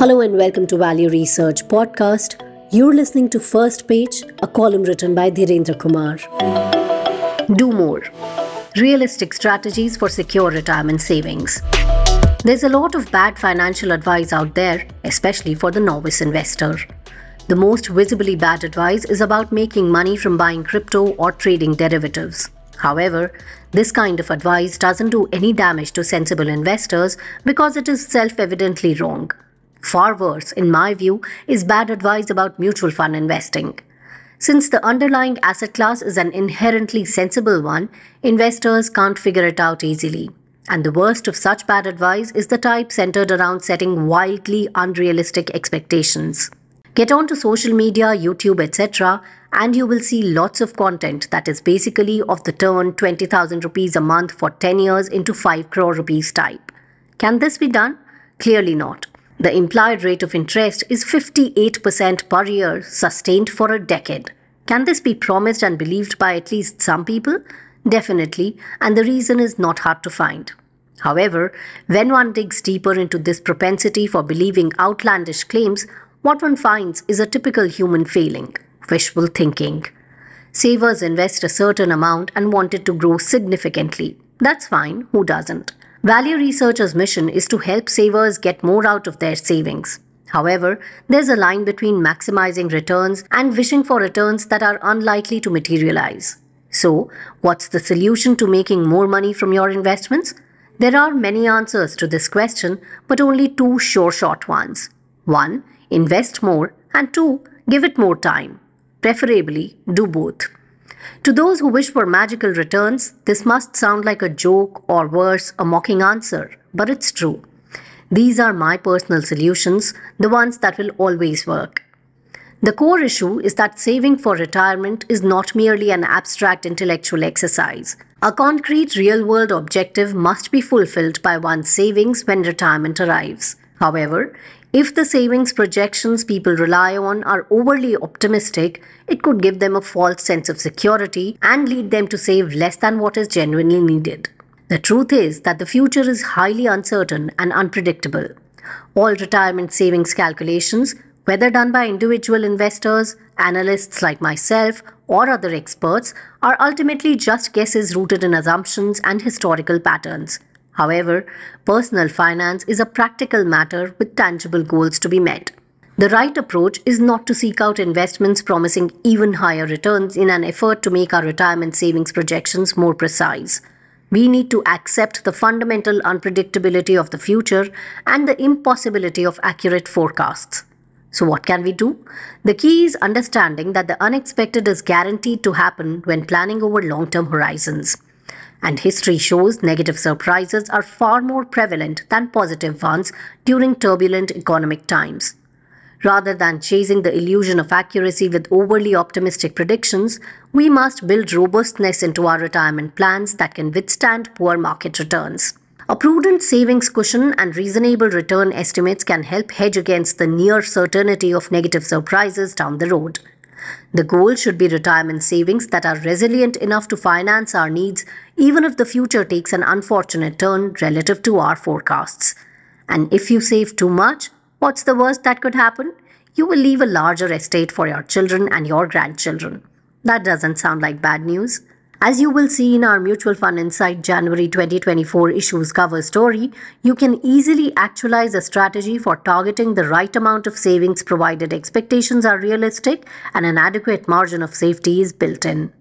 Hello and welcome to Value Research Podcast. You're listening to First Page, a column written by Dhirendra Kumar. Do more. Realistic strategies for secure retirement savings. There's a lot of bad financial advice out there, especially for the novice investor. The most visibly bad advice is about making money from buying crypto or trading derivatives. However, this kind of advice doesn't do any damage to sensible investors because it is self evidently wrong. Far worse, in my view, is bad advice about mutual fund investing. Since the underlying asset class is an inherently sensible one, investors can't figure it out easily. And the worst of such bad advice is the type centered around setting wildly unrealistic expectations. Get onto social media, YouTube, etc., and you will see lots of content that is basically of the turn 20,000 rupees a month for 10 years into 5 crore rupees type. Can this be done? Clearly not. The implied rate of interest is 58% per year, sustained for a decade. Can this be promised and believed by at least some people? Definitely, and the reason is not hard to find. However, when one digs deeper into this propensity for believing outlandish claims, what one finds is a typical human failing wishful thinking. Savers invest a certain amount and want it to grow significantly. That's fine, who doesn't? Value Research's mission is to help savers get more out of their savings. However, there's a line between maximizing returns and wishing for returns that are unlikely to materialize. So, what's the solution to making more money from your investments? There are many answers to this question, but only two sure shot ones. One, invest more, and two, give it more time. Preferably, do both. To those who wish for magical returns, this must sound like a joke or worse, a mocking answer, but it's true. These are my personal solutions, the ones that will always work. The core issue is that saving for retirement is not merely an abstract intellectual exercise. A concrete real world objective must be fulfilled by one's savings when retirement arrives. However, if the savings projections people rely on are overly optimistic, it could give them a false sense of security and lead them to save less than what is genuinely needed. The truth is that the future is highly uncertain and unpredictable. All retirement savings calculations, whether done by individual investors, analysts like myself, or other experts, are ultimately just guesses rooted in assumptions and historical patterns. However, personal finance is a practical matter with tangible goals to be met. The right approach is not to seek out investments promising even higher returns in an effort to make our retirement savings projections more precise. We need to accept the fundamental unpredictability of the future and the impossibility of accurate forecasts. So, what can we do? The key is understanding that the unexpected is guaranteed to happen when planning over long term horizons. And history shows negative surprises are far more prevalent than positive ones during turbulent economic times. Rather than chasing the illusion of accuracy with overly optimistic predictions, we must build robustness into our retirement plans that can withstand poor market returns. A prudent savings cushion and reasonable return estimates can help hedge against the near certainty of negative surprises down the road. The goal should be retirement savings that are resilient enough to finance our needs even if the future takes an unfortunate turn relative to our forecasts. And if you save too much, what's the worst that could happen? You will leave a larger estate for your children and your grandchildren. That doesn't sound like bad news. As you will see in our Mutual Fund Insight January 2024 issues cover story, you can easily actualize a strategy for targeting the right amount of savings provided expectations are realistic and an adequate margin of safety is built in.